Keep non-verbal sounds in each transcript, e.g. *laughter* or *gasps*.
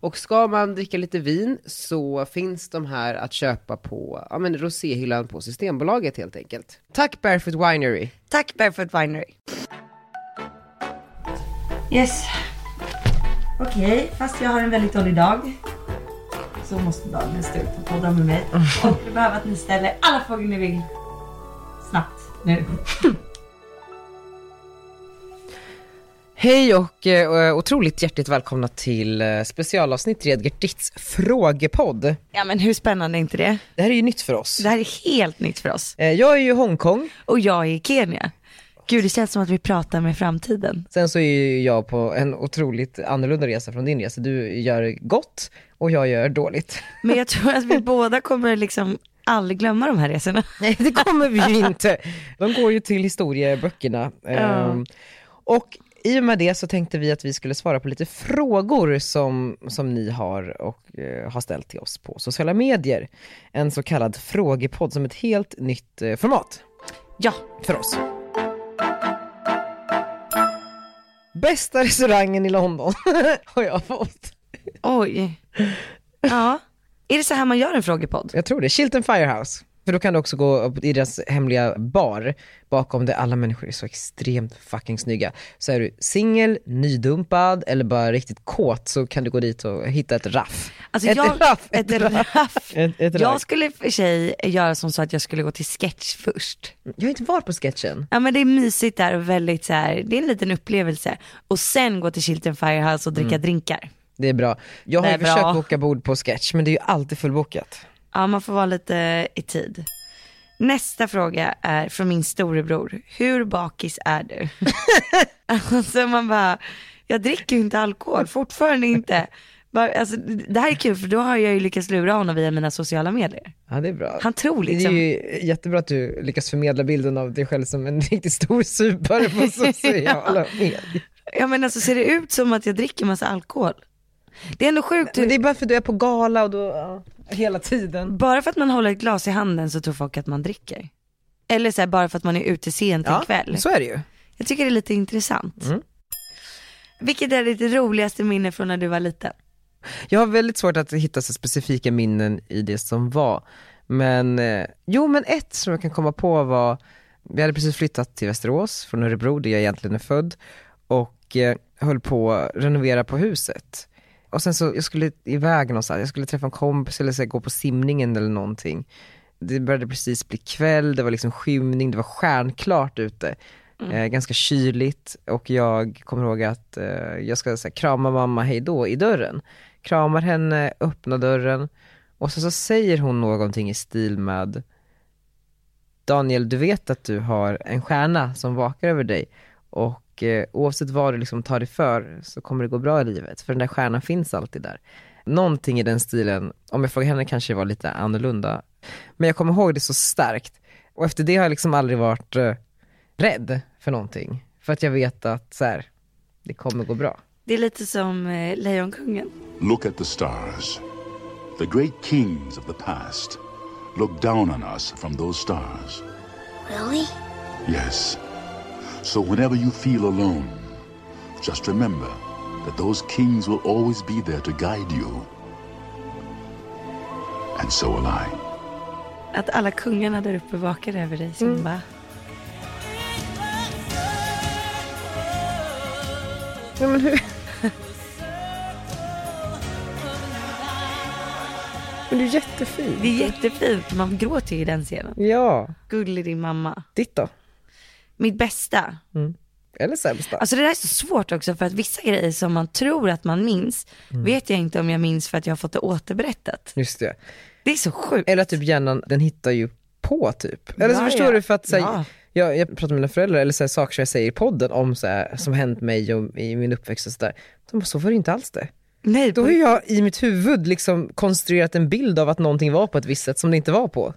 Och ska man dricka lite vin så finns de här att köpa på ja, men roséhyllan på Systembolaget helt enkelt. Tack Barefoot Winery! Tack Barefoot Winery. Yes. Okej, fast jag har en väldigt dålig dag. Så måste dagen stå ut och podda med mig. *laughs* Och jag behöver att ni ställer alla frågor ni vill. Snabbt nu. *laughs* Hej och eh, otroligt hjärtligt välkomna till eh, specialavsnitt Redgert Ditts frågepodd. Ja men hur spännande är inte det? Det här är ju nytt för oss. Det här är helt nytt för oss. Eh, jag är ju Hongkong, Och jag är i Kenya. Gud det känns som att vi pratar med framtiden. sen så är ju jag på en otroligt annorlunda resa från din resa. Du gör gott och jag gör dåligt. *laughs* Men jag tror att vi *laughs* båda kommer liksom aldrig glömma de här resorna. *laughs* Nej det kommer vi ju inte. De går ju till historieböckerna. Ehm, och i och med det så tänkte vi att vi skulle svara på lite frågor som, som ni har och eh, har ställt till oss på sociala medier. En så kallad frågepodd som ett helt nytt eh, format Ja, för oss. Bästa restaurangen i London *laughs* har jag fått. oj. Ja. Är det så här man gör en frågepodd? Jag tror det, Chilton Firehouse. För då kan du också gå i deras hemliga bar, bakom där alla människor är så extremt fucking snygga. Så är du singel, nydumpad eller bara riktigt kåt så kan du gå dit och hitta ett raff. Alltså ett jag, raff! Ett raff. *laughs* Ett, ett raff. Jag skulle för sig göra som så att jag skulle gå till sketch först. Jag har inte varit på sketchen. Ja men det är mysigt där och väldigt så här, det är en liten upplevelse. Och sen gå till Chilton Firehouse och dricka drinkar. Det är bra. Jag har ju försökt boka bord på sketch men det är ju alltid fullbokat. Ja man får vara lite i tid. Nästa fråga är från min storebror. Hur bakis är du? *laughs* alltså man bara, jag dricker ju inte alkohol, fortfarande inte. Bara, Alltså, det här är kul för då har jag ju lyckats lura honom via mina sociala medier. Ja det är bra. Han tror Det är liksom, ju jättebra att du lyckas förmedla bilden av dig själv som en *laughs* riktigt stor supare på *laughs* sociala medier. ja men alltså ser det ut som att jag dricker massa alkohol? Det är ändå sjukt, Men det är bara för att du är på gala och då, ja, hela tiden. bara för att man håller ett glas i handen så tror folk att man dricker. Eller så här, bara för att man är ute sent en kväll. så är det ju. Jag tycker det är lite intressant. Mm. Vilket är ditt roligaste minne från när du var liten? Jag har väldigt svårt att hitta så specifika minnen i det som var. Men, eh, jo men ett som jag kan komma på var, vi hade precis flyttat till Västerås från Örebro där jag egentligen är född och eh, höll på att renovera på huset. Och sen så, jag skulle iväg någonstans, jag skulle träffa en kompis eller så här, gå på simningen eller någonting. Det började precis bli kväll, det var liksom skymning, det var stjärnklart ute. Eh, ganska kyligt och jag kommer ihåg att eh, jag ska så här, krama mamma hej då i dörren. Kramar henne, öppnar dörren och så, så säger hon någonting i stil med Daniel, du vet att du har en stjärna som vakar över dig och eh, oavsett vad du liksom tar dig för så kommer det gå bra i livet, för den där stjärnan finns alltid där. Någonting i den stilen, om jag frågar henne kanske det var lite annorlunda, men jag kommer ihåg det så starkt. Och efter det har jag liksom aldrig varit eh, rädd för någonting, för att jag vet att så här, det kommer gå bra. Det är lite som eh, Lejonkungen. Look at the stars. The great kings of the past look down on us from those stars. Really? Yes. So whenever you feel alone, just remember that those kings will always be there to guide you. And so will I. Att alla kungarna där uppe vakar över dig Simba. Ja, men hur? men du är jättefin. Det är jättefint, man gråter ju i den scenen. Ja, Gullig din mamma. ditt då? Mitt bästa, eller sämsta? Alltså det där är så svårt också för att vissa grejer som man tror att man minns, Mm. vet jag inte om jag minns för att jag har fått det återberättat. Just det. Det är så sjukt. Eller typ hjärnan, den hittar ju på typ. Eller så Ja, förstår ja. du för att så här, Ja. jag, jag pratar med mina föräldrar eller så här, saker som jag säger i podden om så här, som hänt mig och i min uppväxt och sådär. De bara, så var det inte alls det. Nej, Då har jag i mitt huvud liksom konstruerat en bild av att någonting var på ett visst sätt som det inte var på.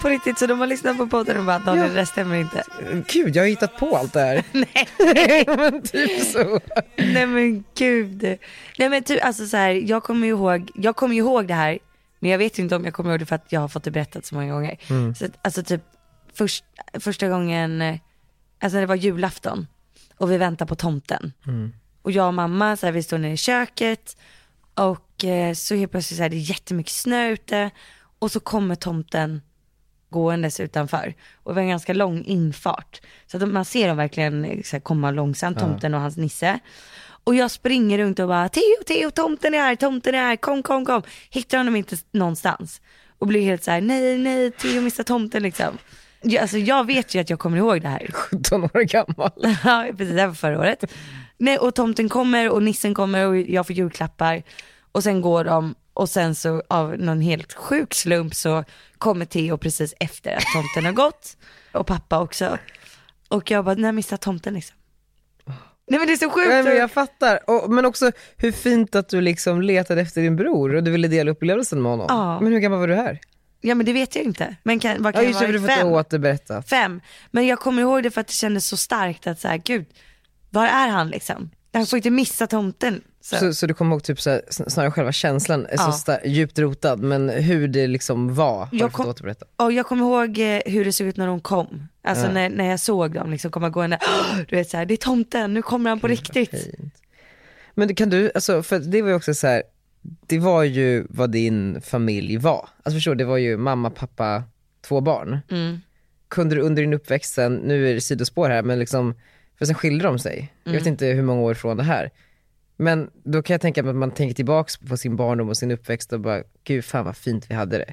På riktigt, så de har lyssnat på podden och bara Daniel det där stämmer inte. Gud, jag har hittat på allt det här. *laughs* *laughs* Nej. men typ så. Nej men gud. Nej men typ alltså så här, jag kommer ju ihåg, jag kommer ju ihåg det här, men jag vet ju inte om jag kommer ihåg det för att jag har fått det berättat så många gånger. Så att, alltså typ först, första gången, alltså det var julafton och vi väntar på tomten. Och jag och mamma, så här, vi står nere i köket och eh, så helt plötsligt så här, det är jättemycket snö ute och så kommer tomten gåendes utanför. Och det var en ganska lång infart. Så att man ser dem verkligen eh, så här, komma långsamt, tomten och hans nisse. Och jag springer runt och bara, Theo, Theo, tomten är här, tomten är här, kom, kom, kom. Hittar honom inte någonstans. Och blir helt så här, nej, nej, Theo missar tomten liksom. Jag, alltså jag vet ju att jag kommer ihåg det här. 17 år gammal. *laughs* Ja, precis, det var förra året. Nej, och tomten kommer och nissen kommer och jag får julklappar. Och sen går de och sen så av någon helt sjuk slump så kommer Theo precis efter att tomten har gått. Och pappa också. Och jag bara, när missar tomten liksom? Nej men det är så sjukt. Nej, men jag fattar. Och, men också hur fint att du liksom letade efter din bror och du ville dela upplevelsen med honom. Ja. Men hur gammal var du här? Ja men det vet jag inte. Men kan, vad Ja kan just jag vara? Fem? återberätta. Fem. Men jag kommer ihåg det för att det kändes så starkt att så här, gud, var är han liksom? Han får inte missa tomten. Så. Så, så du kommer ihåg typ så här, sn- snarare själva känslan är så Ja. star- djupt rotad, men hur det liksom var har Jag kom-. Och jag kommer ihåg eh, hur det såg ut när de kom. Alltså Ja. när, när jag såg dem liksom komma gående. Du vet såhär, det är tomten, nu kommer han på riktigt. Fint. Men kan du, alltså, för det var ju också så här. det var ju vad din familj var. Alltså förstår det var ju mamma, pappa, två barn. Mm. Kunde du under din uppväxt sen, nu är det sidospår här, men liksom, för sen skilde de sig. Jag Mm. vet inte hur många år från det här. Men då kan jag tänka mig att man tänker tillbaks på sin barndom och sin uppväxt och bara, gud fan vad fint vi hade det.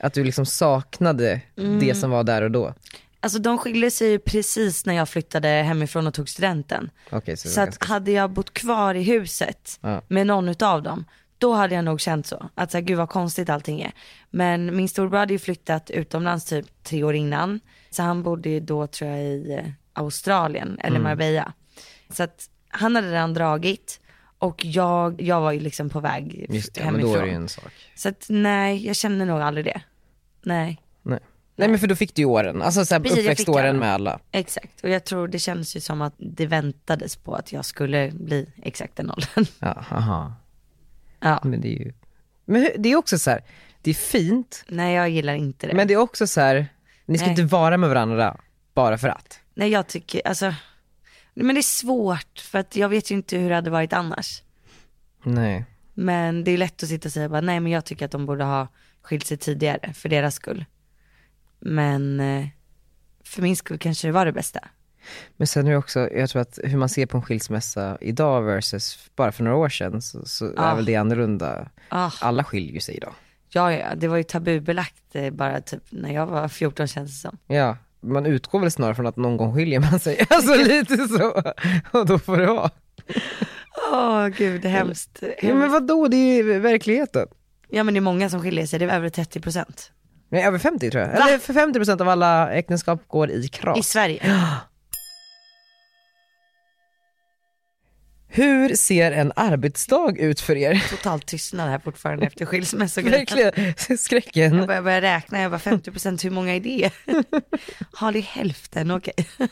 Att du liksom saknade Mm. det som var där och då. Alltså de skilde sig ju precis när jag flyttade hemifrån och tog studenten. Okej, så, Så att ganska- hade jag bott kvar i huset Ja. med någon utav dem, då hade jag nog känt så. Att så här, gud vad konstigt allting är. Men min storbror hade ju flyttat utomlands typ tre år innan. Så han bodde ju då tror jag i eh, Australien Mm. eller Marbella. Så att han hade redan dragit och jag, jag var ju liksom på väg Just det, men hemifrån. då är det en sak. Så att nej, jag känner nog aldrig det. Nej, Nej. Nej men för då fick du ju åren, alltså så här, Precis, uppväxtåren åren. med alla. exakt. Och jag tror det kändes ju som att det väntades på att jag skulle bli exakt den åldern. *laughs* Ja, aha. Ja, Men det är ju, men hur- det är också så här, det är fint, nej jag gillar inte det. men det är också så här, ni ska Nej. inte vara med varandra bara för att. Nej jag tycker, alltså, men det är svårt för att jag vet ju inte hur det hade varit annars. Nej. Men det är lätt att sitta och säga bara, nej men jag tycker att de borde ha skilt sig tidigare för deras skull. Men eh, för min skull kanske det var det bästa. Men sen är det också, jag tror att hur man ser på en skilsmässa idag versus bara för några år sedan så, så är Ah. väl det annorlunda. Ah, Alla skiljer sig idag. ja, ja, det var ju tabubelagt eh, bara typ när jag var 14 känns det som. Ja, man utgår väl snarare från att någon gång skiljer man sig, *laughs* alltså lite så. Och då får det vara. Åh gud, det är hemskt. Ja, men vadå, det är ju verkligheten. Ja men det är många som skiljer sig, det är över 30 procent. Nej, över 50 tror jag. Va? Eller för 50% av alla äktenskap går i kras. I Sverige. *gasps* *gasps* Hur ser en arbetsdag ut för er? Totalt tystnad här fortfarande efter skilsmässogrejen. Verkligen, skräcken. Jag börjar, börjar räkna, jag bara 50 procent, hur många är det? *laughs* Har det är hälften, okej. *laughs*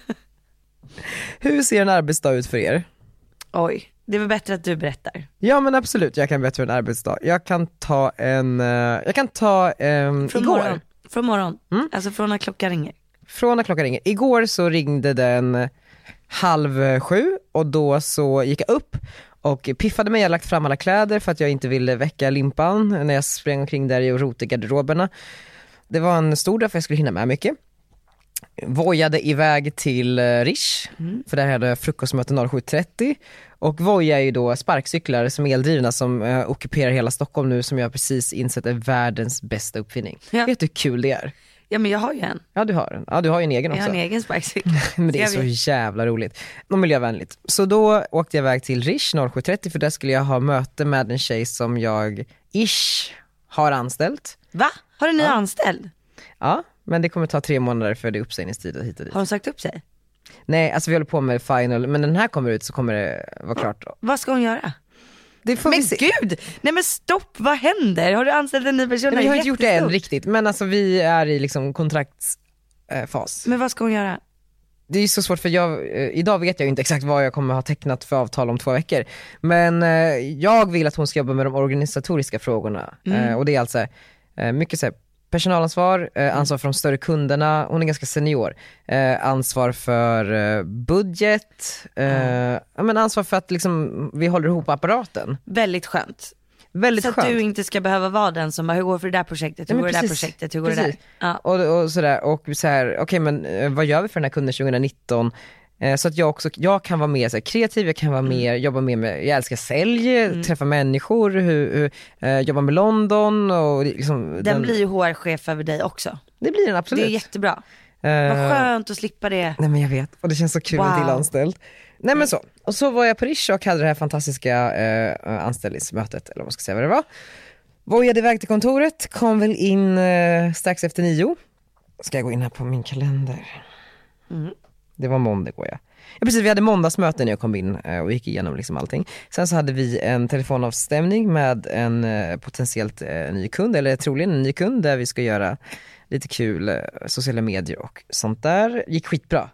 Hur ser en arbetsdag ut för er? Oj, det är väl bättre att du berättar. Ja men absolut, jag kan berätta hur en arbetsdag. Jag kan ta en, eh, jag kan ta, um, Från igår, morgon. Från morgon, Mm. alltså från när klockan ringer. från när klockan ringer. Igår så ringde den halv eh, sju och då så gick jag upp och piffade mig, jag hade lagt fram alla kläder för att jag inte ville väcka limpan när jag sprang omkring där och rotade i garderoberna. Det var en stor dag för jag skulle hinna med mycket. Vojade iväg till eh, Rish, för där hade jag frukostmöte 07.30 och Voja är ju då sparkcyklar som är eldrivna som eh, ockuperar hela Stockholm nu som jag precis insett är världens bästa uppfinning. Ja. Vet du hur kul det är? Ja men jag har ju en. Ja du har en, ja du har ju en egen Jag också. har en egen sparkcykel. *laughs* Men det är Jag så jävla roligt och miljövänligt. Så då åkte jag iväg till Rish 07.30 för där skulle jag ha möte med en tjej som jag, ish, har anställt. Va? Har du ny anställd? Ja, men det kommer ta tre månader för det är uppsägningstid och hit och dit. Har hon sagt upp sig? Nej, alltså vi håller på med final, men när den här kommer ut så kommer det vara klart. Vad ska hon göra? Det får Men vi se. gud! Nej men stopp, vad händer? Har du anställt en ny person? Nej, vi har Det är inte gjort det än riktigt, men alltså vi är i liksom kontraktsfas. Men vad ska hon göra? Det är så svårt för jag, eh, idag vet jag inte exakt vad jag kommer ha tecknat för avtal om två veckor. Men eh, jag vill att hon ska jobba med de organisatoriska frågorna. Eh, och det är alltså mycket så personalansvar, eh, ansvar för de större kunderna, hon är ganska senior. Eh, ansvar för eh, budget, ja, men ansvar för att liksom, vi håller ihop apparaten. Väldigt skönt. Väldigt så att skönt. du inte ska behöva vara den som bara, hur går det för det där projektet, hur går det där precis. projektet, hur går det där? Precis. Ja. Och, och sådär, och så här, okej men eh, vad gör vi för den här kunden 2019? Eh, Så att jag också, jag kan vara mer så här, kreativ, jag kan vara Mm. mer, jobba mer med, jag älskar sälj, träffa människor, hur, hur, eh, jobba med London och liksom, Den, blir ju HR-chef över dig också. det blir den absolut. Det är jättebra. Eh, Vad skönt att slippa det. Nej men jag vet, och det känns så kul Wow. att till anställd. Nej men så, och så var jag på Rish och hade det här fantastiska eh, anställningsmötet, eller vad man ska säga vad det var. Vojade iväg till kontoret, kom väl in eh, strax efter nio. Ska jag gå in här på min kalender? Det var måndag går jag. Ja precis, vi hade måndagsmöte när jag kom in eh, och gick igenom liksom allting. Sen så hade vi en telefonavstämning med en eh, potentiellt eh, ny kund, eller troligen en ny kund där vi ska göra lite kul sociala medier och sånt där. Gick skitbra.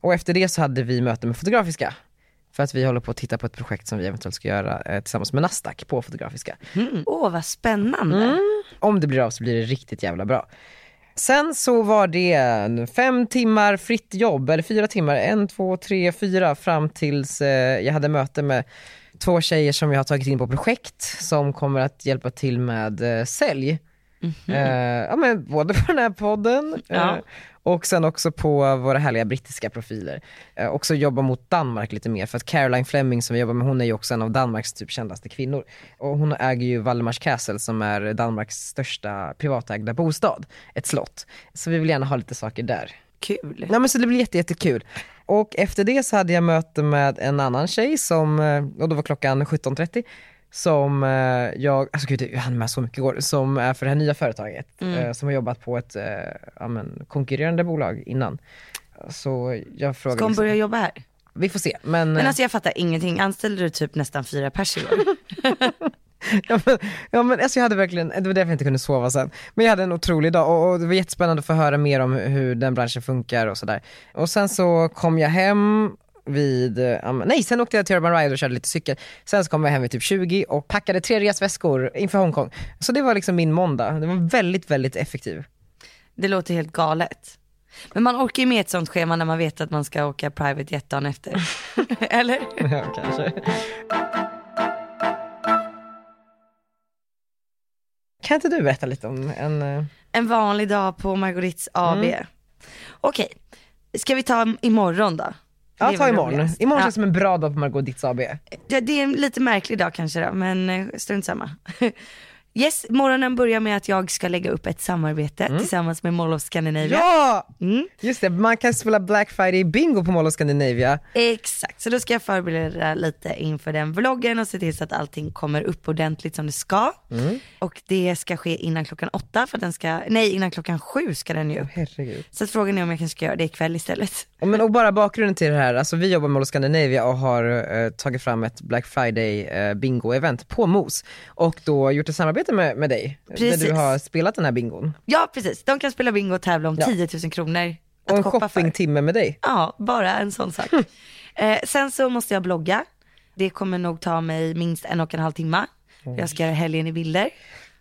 Och efter det så hade vi möte med Fotografiska. För att vi håller på att titta på ett projekt som vi eventuellt ska göra tillsammans med Nasdaq på Fotografiska. Åh vad spännande. Mm. Om det blir av så blir det riktigt jävla bra. Sen så var det fem timmar fritt jobb, eller fyra timmar, en, två, tre, fyra fram tills eh, jag hade möte med två tjejer som jag har tagit in på projekt som kommer att hjälpa till med eh, sälj. Eh, ja, men både på den här podden Ja. eh, och sen också på våra härliga brittiska profiler. Eh, också jobba mot Danmark lite mer för att Caroline Fleming som vi jobbar med hon är ju också en av Danmarks typ kändaste kvinnor. Och hon äger ju Valdemars Castle som är Danmarks största privatägda bostad, ett slott. Så vi vill gärna ha lite saker där. Kul. Nej men så det blir jätte, jättekul. Och efter det så hade jag möte med en annan tjej som, eh, och då var klockan 17.30, som eh, jag, alltså gud jag hann med så mycket igår, som är för det här nya företaget, eh, som har jobbat på ett eh, ja, men, konkurrerande bolag innan. Så jag frågade, Ska hon liksom, börja jobba här? vi får se, men, Men alltså jag fattar ingenting. Anställde du typ nästan fyra pers igår? *laughs* *laughs* ja, men, ja men alltså jag hade verkligen, det var därför jag inte kunde sova sen. Men jag hade en otrolig dag och, och det var jättespännande att få höra mer om hur, hur den branschen funkar och sådär. Och sen så kom jag hem vid, eh, nej sen åkte jag till Urban Ride och körde lite cykel. Sen så kom jag hem vid typ 20 och packade tre resväskor inför Hongkong. Så det var liksom min måndag, det var väldigt, väldigt effektiv. Det låter helt galet. Men man orkar ju med ett sånt schema när man vet att man ska åka private jet dagen efter. *laughs* Eller? Ja, kanske. Kan inte du berätta lite om en, eh, En vanlig dag på Margorits AB. Mm. Okej, ska vi ta imorgon då? Ja ta imorgon. roligast. Imorgon Ja. känns som en bra dag på Margot Ditts AB. Ja, det är en lite märklig dag kanske då, men eh, strunt samma. *laughs* Yes, morgonen börjar med att jag ska lägga upp ett samarbete tillsammans med Mall of Scandinavia. Mm. Ja! Mm. Just det, man kan spela Black Friday bingo på Mall of Scandinavia. Exakt, så då ska jag förbereda lite inför den vloggen och se till så att allting kommer upp ordentligt som det ska. Mm. Och det ska ske innan klockan åtta, för att den ska, nej innan klockan sju ska den ju upp. Herregud. Så frågan är om jag kanske ska göra det ikväll istället. Och, men, och bara bakgrunden till det här, alltså vi jobbar med Mall of Scandinavia och har eh, tagit fram ett Black Friday eh, bingo-event på MOS och då gjort ett samarbete med, med dig. Precis. du har spelat den här bingon. Ja precis, de kan spela bingo och tävla om Ja. 10 000 kronor Och en shoppingtimme med dig. Ja, bara en sån sak. eh, sen så måste jag blogga. Det kommer nog ta mig minst en och en halv timme. Jag ska göra helgen i bilder.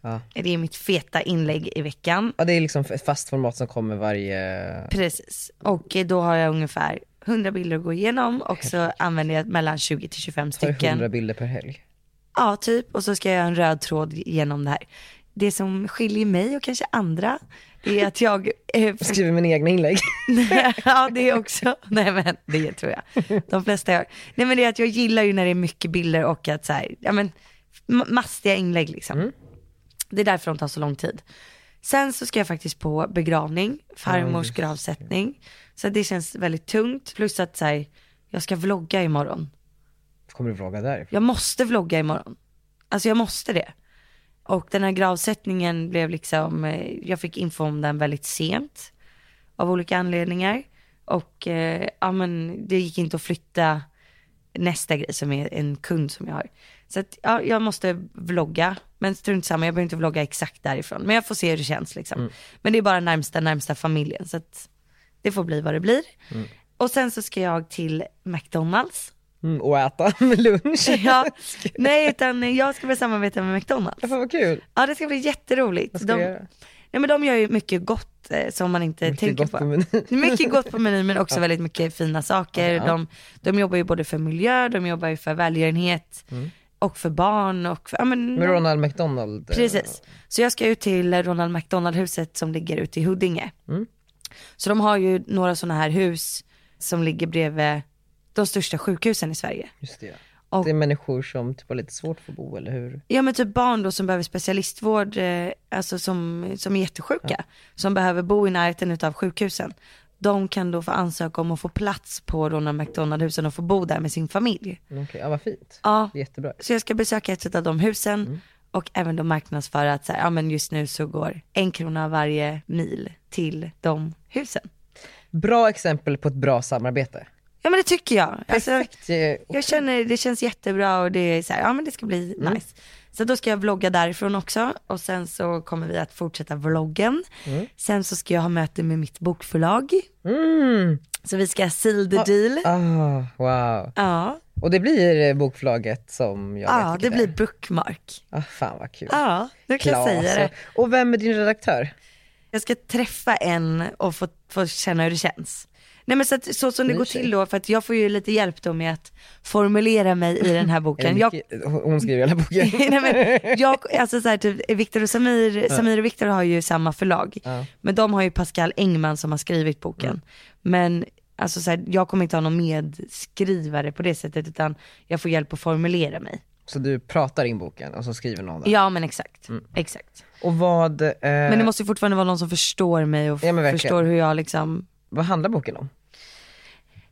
Ja. Det är mitt feta inlägg i veckan. Ja, det är liksom ett fast format som kommer varje... Precis. Och eh, då har jag ungefär 100 bilder att gå igenom och så använder jag mellan 20 till 25 Tar 100 stycken. bilder per helg. Ja, typ. Och så ska jag göra en röd tråd genom det här. Det som skiljer mig och kanske andra är att jag eh, Skriver mina egna inlägg. *laughs* ja det också. Nej men det tror jag. De flesta gör. Nej men det är att jag gillar ju när det är mycket bilder och att så här, ja men ma- mastiga inlägg liksom. Det är därför de tar så lång tid. Sen så ska jag faktiskt på begravning, farmors det. gravsättning. Så det känns väldigt tungt. Plus att så här, jag ska vlogga imorgon. Kommer du vlogga där? Jag måste vlogga imorgon. Alltså jag måste det. Och den här gravsättningen blev liksom, eh, jag fick info om den väldigt sent. Av olika anledningar. Och eh, ja men det gick inte att flytta nästa grej som är en kund som jag har. Så att ja, jag måste vlogga. Men strunt samma, jag behöver inte vlogga exakt därifrån. Men jag får se hur det känns liksom. Men det är bara närmsta, närmsta familjen. Så att det får bli vad det blir. Och sen så ska jag till McDonalds. Mm, och äta *laughs* lunch. *laughs* Ja, nej utan jag ska börja samarbeta med McDonalds. Fan vad kul. Ja det ska bli jätteroligt. Vad ska de, göra? nej, men de gör ju mycket gott eh, som man inte Mycket tänker på. på mycket gott på menyn men också väldigt mycket fina saker. Ja. De, de jobbar ju både för miljö, de jobbar ju för välgörenhet och för barn och för, ja, men, Mm. Med Ronald McDonald. eh, Precis. Så jag ska ut till Ronald McDonald huset som ligger ute i Huddinge. Mm. Så de har ju några sådana här hus som ligger bredvid de största sjukhusen i Sverige. Just det. Och- Det är människor som typ har lite svårt för att bo, eller hur? Ja men typ barn då som behöver specialistvård, eh, alltså som, som är jättesjuka, som behöver bo i närheten utav sjukhusen. De kan då få ansöka om att få plats på Ronald McDonald-husen och få bo där med sin familj. Okej, ja vad fint. Ja, jättebra. så jag ska besöka ett av de husen och även då marknadsföra att så här, ja men just nu så går en krona varje mil till de husen. Bra exempel på ett bra samarbete. Ja men det tycker jag. Alltså, Perfekt. jag känner, det känns jättebra och det är så här, ja men det ska bli Mm. nice. Så då ska jag vlogga därifrån också och sen så kommer vi att fortsätta vloggen. Sen så ska jag ha möte med mitt bokförlag. Mm. Så vi ska seal the deal. Ah, wow. Ja, Och det blir eh, bokförlaget som jag ja det blir. Bookmark. Ah, fan vad kul. Ja, nu kan jag Klas. säga det. Och vem är din redaktör? Jag ska träffa en och få, få känna hur det känns. Nej men så, att, så som det går till då, för att jag får ju lite hjälp då med att formulera mig i den här boken. Jag, Hon skriver hela boken. *laughs* Nej, men jag, *laughs* alltså så här, typ, Viktor och Samir, Samir och Viktor har ju samma förlag. Ja. Men de har ju Pascal Engman som har skrivit boken. Men alltså så här, jag kommer inte ha någon medskrivare på det sättet utan jag får hjälp att formulera mig. Så du pratar in boken och så skriver någon den. Ja men exakt, exakt. Och vad, eh, Men det måste ju fortfarande vara någon som förstår mig och Ja, förstår hur jag liksom vad handlar boken om?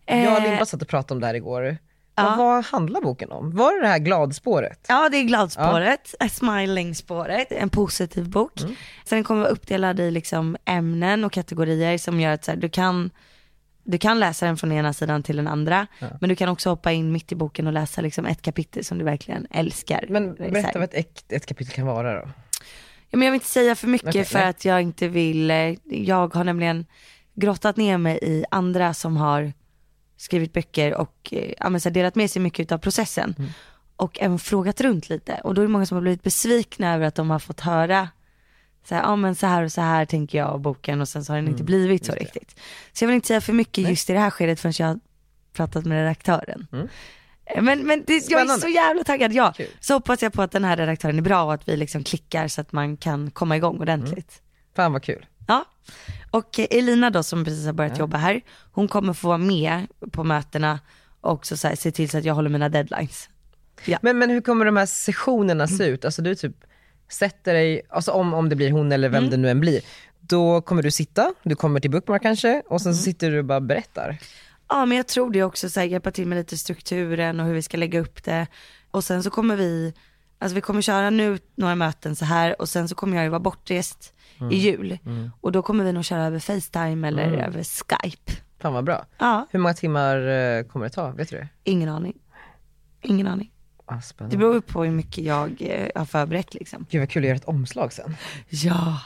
Jag och Eh, Limpa satt och pratade om det här igår. ja. Vad, handlar boken om? Var det det här gladspåret? Ja det är gladspåret, ja. smiling-spåret, en positiv bok. Mm. Så den kommer vara uppdelad i liksom ämnen och kategorier som gör att så här, du, kan, du kan läsa den från ena sidan till den andra. Men du kan också hoppa in mitt i boken och läsa liksom ett kapitel som du verkligen älskar. Men berätta vad ett, ett, kapitel kan vara då. Ja, men jag vill inte säga för mycket Okej, för nej. att jag inte vill, eh, jag har nämligen grottat ner mig i andra som har skrivit böcker och eh, ja, men så här, delat med sig mycket av processen. Mm. Och även frågat runt lite och då är det många som har blivit besvikna över att de har fått höra så här, ja men så här och så här tänker jag om boken och sen så har den Mm, inte blivit så riktigt. Så jag vill inte säga för mycket just i det här skedet förrän jag har pratat med redaktören. Eh, Men, men det, jag är Mm. Så jävla taggad, ja. Kul. Så hoppas jag på att den här redaktören är bra och att vi liksom klickar så att man kan komma igång ordentligt. Fan vad kul. Ja, och Elina då som precis har börjat jobba här, hon kommer få vara med på mötena och också så här, se till så att jag håller mina deadlines. Men, men hur kommer de här sessionerna se ut? Alltså du typ sätter dig, alltså om, om det blir hon eller Mm. vem det nu än blir, då kommer du sitta, du kommer till Bookmark kanske och Mm. sen så sitter du och bara berättar. Ja men jag tror det också, så här, hjälpa till med lite strukturen och hur vi ska lägga upp det. Och sen så kommer vi, alltså vi kommer köra nu några möten så här och sen så kommer jag ju vara bortrest i jul. Och då kommer vi nog köra över Facetime eller över Skype. Fan vad bra. Ja, Hur många timmar eh, kommer det ta? Vet du det? ingen aning. Ingen aning. Ah, Det beror på hur mycket jag eh, har förberett liksom. Gud vad kul att göra ett omslag sen. Ja,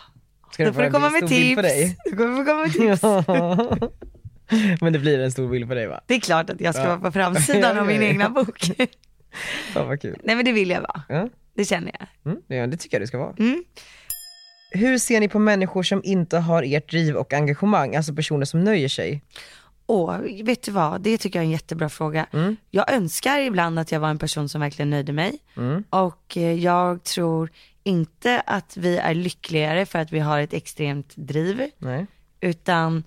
Ska då får du komma med tips. på dig? Du kommer få komma med tips. *laughs* Men det blir en stor bild på dig va? Det är klart att jag ska Ja. vara på framsidan av min *laughs* egna bok. *laughs* Fan vad kul. Nej men det vill jag vara. Ja, Det känner jag. mm, det tycker jag det ska vara. Mm. Hur ser ni på människor som inte har ert driv och engagemang, alltså personer som nöjer sig? Åh, vet du vad? Det tycker jag är en jättebra fråga. Mm. Jag önskar ibland att jag var en person som verkligen nöjde mig. Mm. Och eh, jag tror inte att vi är lyckligare för att vi har ett extremt driv. Nej. Utan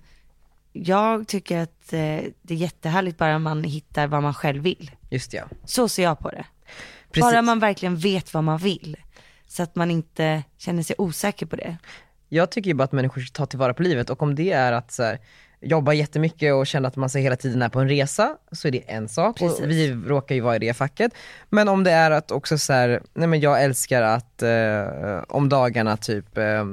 jag tycker att eh, det är jättehärligt bara man hittar vad man själv vill. Just ja. Så ser jag på det. Precis. Bara man verkligen vet vad man vill. Så att man inte känner sig osäker på det. Jag tycker ju bara att människor ska ta tillvara på livet och om det är att så här, jobba jättemycket och känna att man hela tiden är på en resa, så är det en sak. Precis. Och vi råkar ju vara i det facket. Men om det är att också så här, nej men jag älskar att eh, om dagarna typ eh,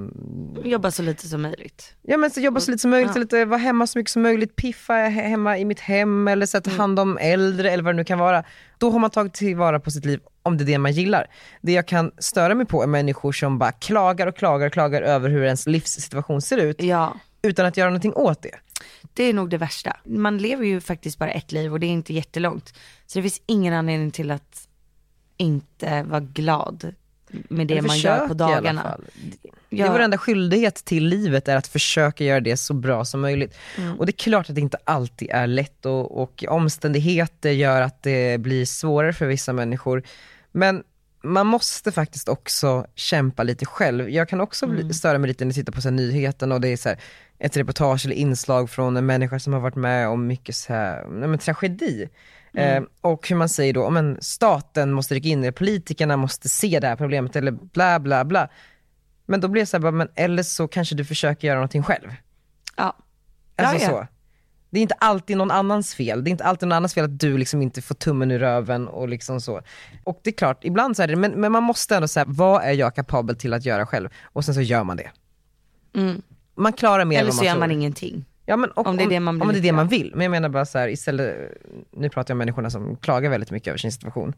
Jobba så lite som möjligt. Ja men så jobba så lite som möjligt, Ja. lite, vara hemma så mycket som möjligt, piffa he- hemma i mitt hem eller så att ta Mm. hand om äldre eller vad det nu kan vara. Då har man tagit tillvara på sitt liv om det är det man gillar. Det jag kan störa mig på är människor som bara klagar och klagar och klagar över hur ens livssituation ser ut Ja, utan att göra någonting åt det. det är nog det värsta. Man lever ju faktiskt bara ett liv och det är inte jättelångt. Så det finns ingen anledning till att inte vara glad med det man gör på dagarna. Det är vår enda skyldighet till livet är att försöka göra det så bra som möjligt. Mm. Och det är klart att det inte alltid är lätt och, och omständigheter gör att det blir svårare för vissa människor. Men man måste faktiskt också kämpa lite själv. Jag kan också Mm. störa mig lite när jag tittar på så nyheten och det är så här, ett reportage eller inslag från en människa som har varit med om mycket så här, men, tragedi. Mm. Eh, och hur man säger då, men staten måste rycka in, eller politikerna måste se det här problemet eller bla bla bla. Men då blir det så här, bara, men eller så kanske du försöker göra någonting själv. Ja. Alltså Ja, ja. så. Det är inte alltid någon annans fel. Det är inte alltid någon annans fel att du liksom inte får tummen ur röven och liksom så. Och det är klart, ibland så är det, men, men man måste ändå säga, vad är jag kapabel till att göra själv? Och sen så gör man det. Mm. Man klarar mer än Eller vad så man gör tror. man ingenting. Ja, men, och, Om det är det man om det är det man vill. Men jag menar bara så här, istället, nu pratar jag om människorna som klagar väldigt mycket över sin situation.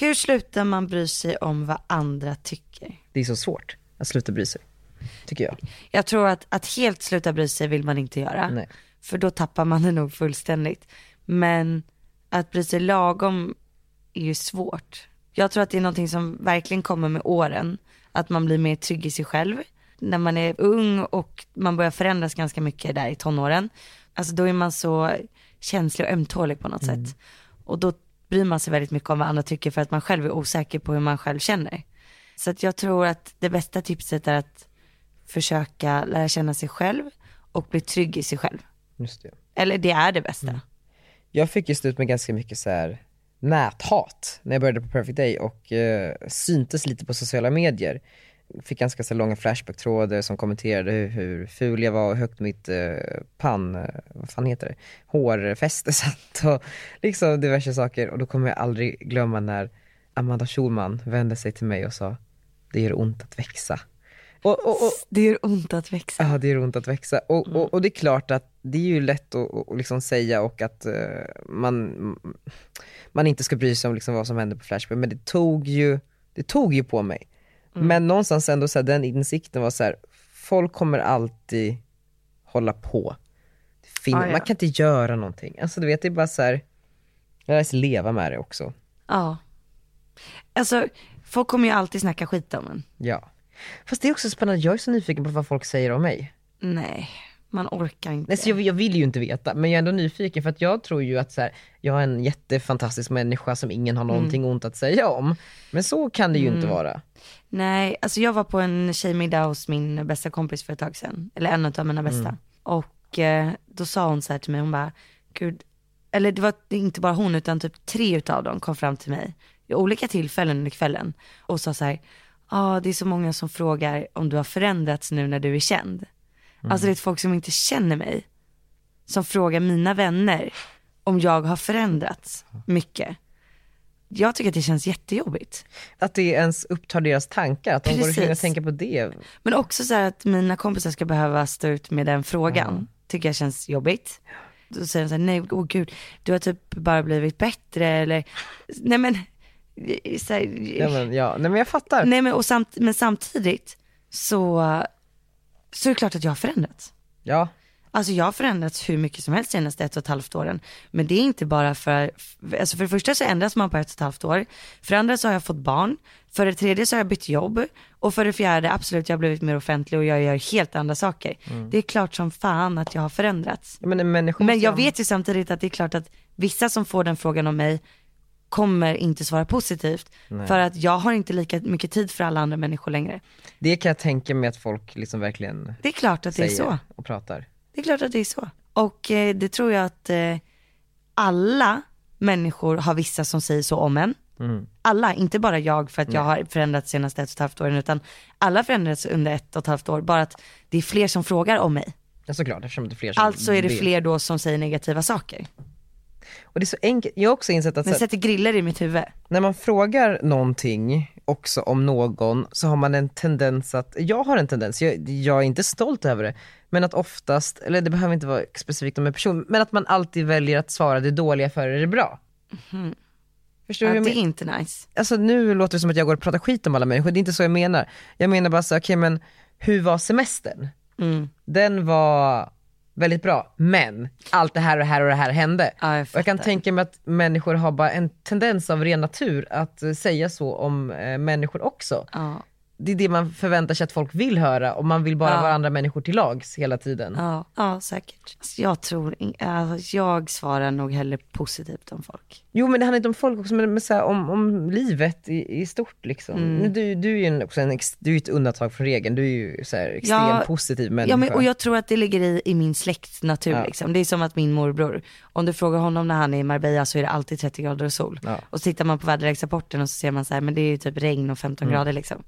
Hur slutar man bry sig om vad andra tycker? Det är så svårt att sluta bry sig, tycker jag. Jag tror att, att helt sluta bry sig vill man inte göra. Nej. För då tappar man det nog fullständigt. Men att bry sig lagom är ju svårt. Jag tror att det är någonting som verkligen kommer med åren. Att man blir mer trygg i sig själv. När man är ung och man börjar förändras ganska mycket där i tonåren. Alltså då är man så känslig och ömtålig på något sätt. Och då bryr man sig väldigt mycket om vad andra tycker för att man själv är osäker på hur man själv känner. Så att jag tror att det bästa tipset är att försöka lära känna sig själv och bli trygg i sig själv. Just det. Eller det är det bästa. Jag fick ju stå ut med ganska mycket så här näthat när jag började på Perfect Day och eh, syntes lite på sociala medier. Fick ganska så långa flashback-trådar som kommenterade hur, hur ful jag var och högt mitt eh, pann, eh, vad fan heter det, hårfäste *laughs* satt och liksom diverse saker. Och då kommer jag aldrig glömma när Amanda Schulman vände sig till mig och sa, det gör ont att växa. Och, och, och, Det gör ont att växa. Ja, det gör ont att växa. Och, och, och det är klart att det är ju lätt att, att, liksom säga och att eh, man, man inte ska bry sig om liksom vad som händer på Flashback, men det tog ju, det tog ju på mig. Men någonstans ändå så här, den insikten var så här, folk kommer alltid hålla på. Fin- Ah, ja. Man kan inte göra någonting. Alltså du vet, det är bara så här, jag lär sig leva med det också. Ja. Alltså, folk kommer ju alltid snacka skit om en. Ja. Fast det är också spännande, jag är så nyfiken på vad folk säger om mig. Nej, man orkar inte. Nej, så jag, jag vill ju inte veta, men jag är ändå nyfiken för att jag tror ju att så här, jag är en jättefantastisk människa som ingen har någonting ont att säga om. Men så kan det ju inte vara. Nej, alltså jag var på en tjejmiddag hos min bästa kompis för ett tag sedan. Eller en av mina bästa. Och eh, då sa hon så här till mig, hon bara, gud, eller det var inte bara hon utan typ tre utav dem kom fram till mig i olika tillfällen under kvällen och sa så här, ah, det är så många som frågar om du har förändrats nu när du är känd. Alltså det är folk som inte känner mig, som frågar mina vänner om jag har förändrats mycket. Jag tycker att det känns jättejobbigt. Att det ens upptar deras tankar, att de går omkring och Precis. tänker på det. Men också så här att mina kompisar ska behöva stå ut med den frågan, tycker jag känns jobbigt. Då säger de så här, nej, åh gud, du har typ bara blivit bättre eller, nej men, här, Ja, men, ja. Nej men jag fattar. nej men, och samt, men samtidigt så, så är det klart att jag har förändrats. Ja. Alltså jag har förändrats hur mycket som helst senaste ett och ett halvt åren. Men det är inte bara för, alltså för det första så ändras man på ett och ett halvt år. För det andra så har jag fått barn. För det tredje så har jag bytt jobb. Och för det fjärde, absolut jag har blivit mer offentlig och jag gör helt andra saker. Det är klart som fan att jag har förändrats. Men, Men jag vet ju samtidigt att det är klart att vissa som får den frågan om mig kommer inte svara positivt. För att jag har inte lika mycket tid för alla andra människor längre. Det kan jag tänka mig att folk liksom verkligen Det är klart att det är så. och pratar. Det är klart att det är så. Och eh, det tror jag att eh, alla människor har vissa som säger så om en. Alla, inte bara jag för att jag har förändrats senaste ett och ett halvt åren, utan alla förändrats under ett och ett halvt år. Bara att det är fler som frågar om mig. Ja såklart eftersom det är fler som Alltså är det fler då som säger negativa saker. Och det är så enkelt, jag har också insett att Men sätter griller i mitt huvud. när man frågar någonting också om någon så har man en tendens att, jag har en tendens, jag, jag är inte stolt över det, men att oftast, eller det behöver inte vara specifikt om en person, men att man alltid väljer att svara det dåliga före det bra. Förstår du Ja, hur det är inte nice. Alltså nu låter det som att jag går och pratar skit om alla människor, det är inte så jag menar. Jag menar bara så, okej men hur var semestern? Mm. Den var väldigt bra, men allt det här och det här och det här hände. Ja, jag och jag kan tänka mig att människor har bara en tendens av ren natur att eh, säga så om eh, människor också. Ja, Det är det man förväntar sig att folk vill höra och man vill bara Ja. vara andra människor till lags hela tiden. ja, ja säkert. Alltså, jag tror, alltså, jag svarar nog hellre positivt om folk. Jo men det handlar inte om folk också, men men så här, om, om livet i, i stort liksom. Mm. Du, du är ju en, också en, du är ett undantag från regeln, du är ju så här extremt Ja, positiv människa. Ja, men, och jag tror att det ligger i, i min släkts natur Ja. liksom. Det är som att min morbror, om du frågar honom när han är i Marbella så är det alltid 30 grader och sol. Ja. Och så tittar man på väderleksrapporten och så ser man så här, men det är ju typ regn och 15 Mm. grader liksom.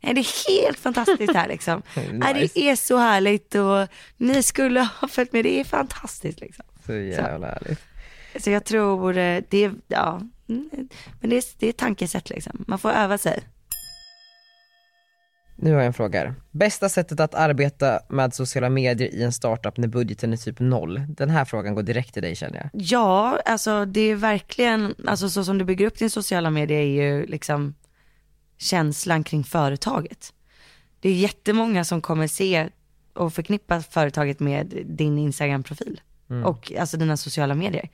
Nej det är helt fantastiskt här liksom. *laughs* Nej, Nice. det är så härligt och ni skulle ha följt med, det är fantastiskt liksom. Så jävla härligt. Så jag tror, eh, det ja, mm, men det är, det är tankesätt liksom. Man får öva sig. Nu har jag en fråga här. Bästa sättet att arbeta med sociala medier i en startup när budgeten är typ noll? Den här frågan går direkt till dig känner jag. Ja, alltså det är verkligen, alltså så som du bygger upp din sociala medier är ju liksom känslan kring företaget. Det är jättemånga som kommer se och förknippa företaget med din Instagram-profil och alltså dina sociala medier. I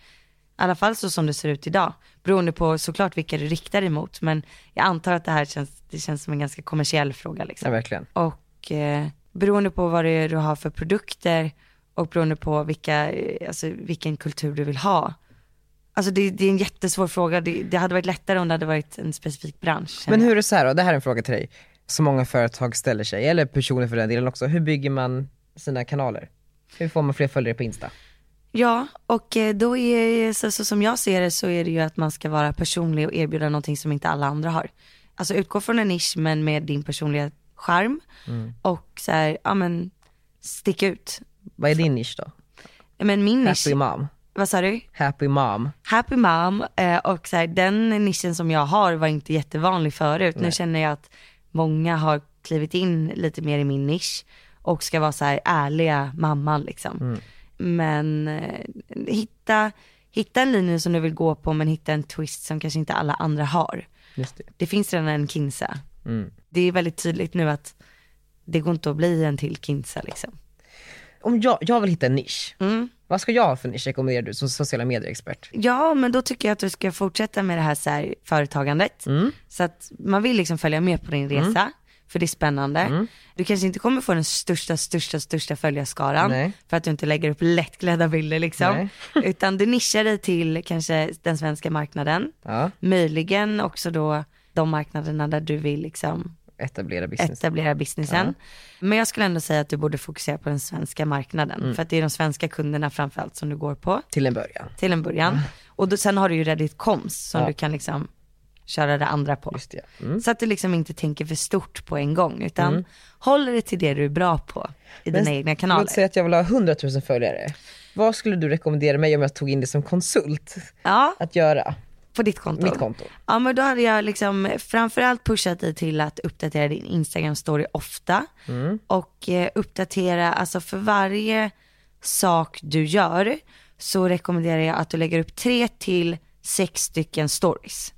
alla fall så som det ser ut idag, beroende på såklart vilka du riktar dig mot, men jag antar att det här känns, det känns som en ganska kommersiell fråga liksom. Ja verkligen. Och eh, beroende på vad det är du har för produkter och beroende på vilka, eh, alltså, vilken kultur du vill ha. Alltså det, det är en jättesvår fråga. Det, det hade varit lättare om det hade varit en specifik bransch. Men hur är det så här då, det här är en fråga till dig. Som många företag ställer sig, eller personer för den delen också. Hur bygger man sina kanaler? Hur får man fler följare på Insta? Ja, och eh, då är, så, så som jag ser det så är det ju att man ska vara personlig och erbjuda någonting som inte alla andra har. Alltså utgå från en nisch men med din personliga charm och så här, ja men stick ut. Vad är din nisch då? Men min nisch, Happy mom. Vad sa du? Happy mom. Happy mom eh, och så här, den nischen som jag har var inte jättevanlig förut. Nu känner jag att många har klivit in lite mer i min nisch och ska vara så här ärliga mamman liksom. Men eh, hitta, hitta en linje som du vill gå på men hitta en twist som kanske inte alla andra har. Just det. Det finns redan en Kinsa. Det är väldigt tydligt nu att det går inte att bli en till Kinsa liksom. Om jag, jag vill hitta en nisch, Mm. Vad ska jag ha för nisch rekommenderar du som sociala medier-expert? Ja, men då tycker jag att du ska fortsätta med det här, så här företagandet. Så att man vill liksom följa med på din resa, för det är spännande. Du kanske inte kommer få den största, största, största följarskaran, Nej. för att du inte lägger upp lättklädda bilder liksom. *laughs* Utan du nischar dig till kanske den svenska marknaden, Ja, möjligen också då de marknaderna där du vill liksom etablera business. etablera businessen. Men jag skulle ändå säga att du borde fokusera på den svenska marknaden, Mm. för att det är de svenska kunderna framförallt som du går på Till en början. till en början. Och då, sen har du ju Reddit Coms som Ja. du kan liksom köra det andra på. Det. Mm. Så att du liksom inte tänker för stort på en gång, utan håller dig till det du är bra på i dina egna kanaler. Låt säga att jag vill ha 100 000 följare. Vad skulle du rekommendera mig om jag tog in det som konsult Ja, att göra? På ditt konto. Mitt konto. Ja men då hade jag liksom framförallt pushat dig till att uppdatera din Instagram story ofta. Mm. Och eh, uppdatera, alltså för varje sak du gör så rekommenderar jag att du lägger upp tre till sex stycken stories.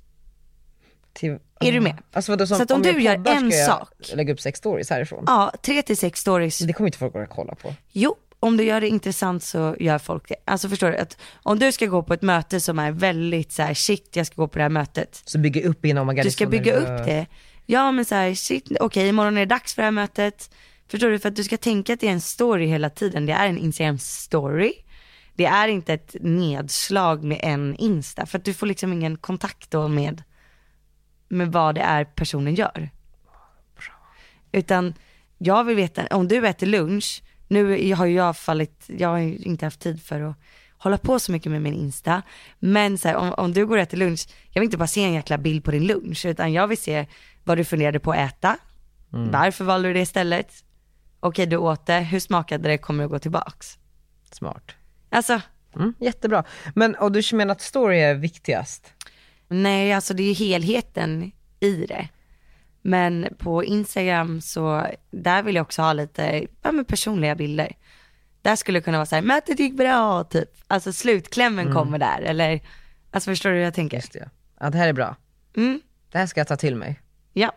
Till, Är du med? Alltså vadå, Så att om du jag gör en sak- lägga upp sex stories härifrån? Ja, tre till sex stories. Det kommer inte folk att kolla på. Jo, om du gör det intressant så gör folk det. Alltså förstår du? Att om du ska gå på ett möte som är väldigt så här, shit jag ska gå på det här mötet. Så bygga upp in, my God, Du ska bygga upp det. Ja men så här, shit, okej imorgon är det dags för det här mötet. Förstår du? För att du ska tänka att det är en story hela tiden. Det är en Instagram story. Det är inte ett nedslag med en Insta. För att du får liksom ingen kontakt då med, med vad det är personen gör. Utan jag vill veta, om du äter lunch, nu har ju jag fallit, jag har inte haft tid för att, hålla på så mycket med min Insta. Men så här, om, om du går och äter lunch, jag vill inte bara se en jäkla bild på din lunch, utan jag vill se vad du funderade på att äta. Varför valde du det istället? Okej, du åt det, hur smakade det, kommer du gå tillbaks? Smart. Alltså, Mm, jättebra. Men, och du menar att story är viktigast? nej alltså det är ju helheten i det. Men på Instagram så, där vill jag också ha lite, ja men personliga bilder. Där skulle det kunna vara så här, mötet gick bra, typ. Alltså slutklämmen kommer där, eller, alltså förstår du hur jag tänker? Just det. Ja, det här är bra. Mm, Det här ska jag ta till mig. ja.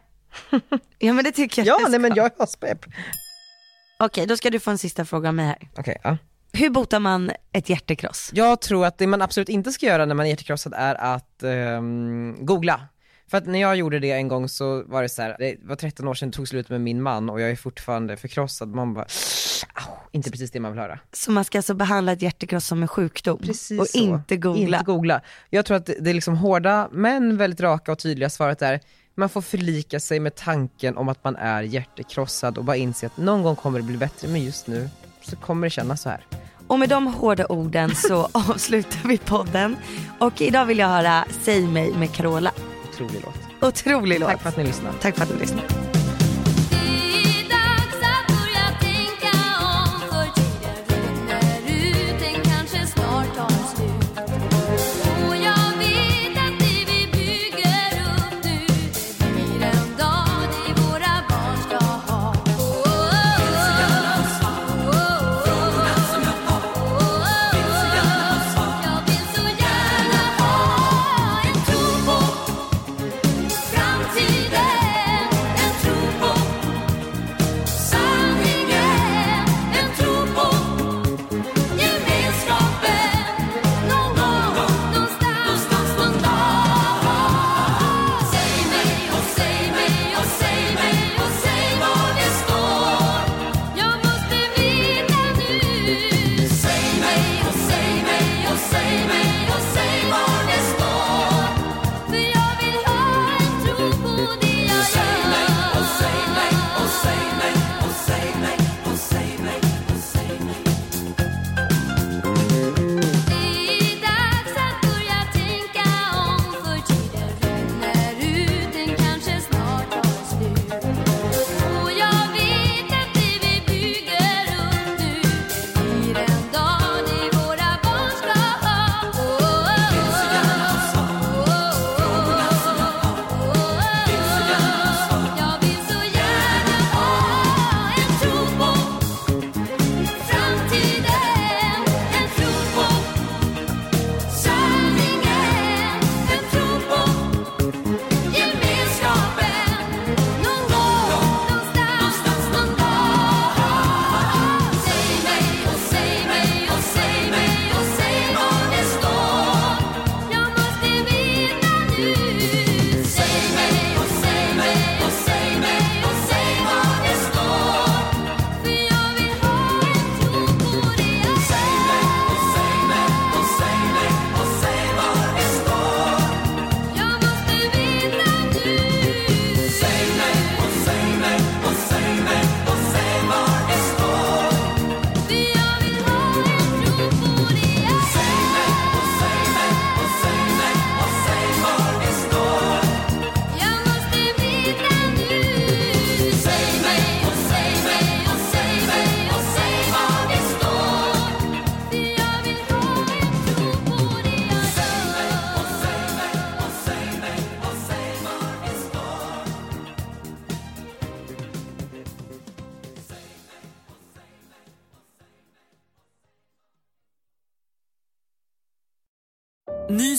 *laughs* Ja men det tycker jag Ja, det nej men jag har spepp. Okej, då ska du få en sista fråga av mig här. Okej, ja. Hur botar man ett hjärtekross? Jag tror att det man absolut inte ska göra när man är hjärtekrossad är att ehm, googla. För att när jag gjorde det en gång så var det så här, det var 13 år sedan det tog slut med min man och jag är fortfarande förkrossad. Man bara, au, inte precis det man vill höra. Så man ska alltså behandla ett hjärtekross som en sjukdom Precis och så. inte googla. Inte googla. Jag tror att det, det är liksom hårda men väldigt raka och tydliga svaret är man får förlika sig med tanken om att man är hjärtekrossad och bara inse att någon gång kommer det bli bättre men just nu så kommer det kännas så här. Och med de hårda orden så *laughs* avslutar vi podden. Och idag vill jag höra Säg mig med Carola. Otrolig låt. Otrolig låt. Tack för att ni lyssnade. Tack för att du lyssnade.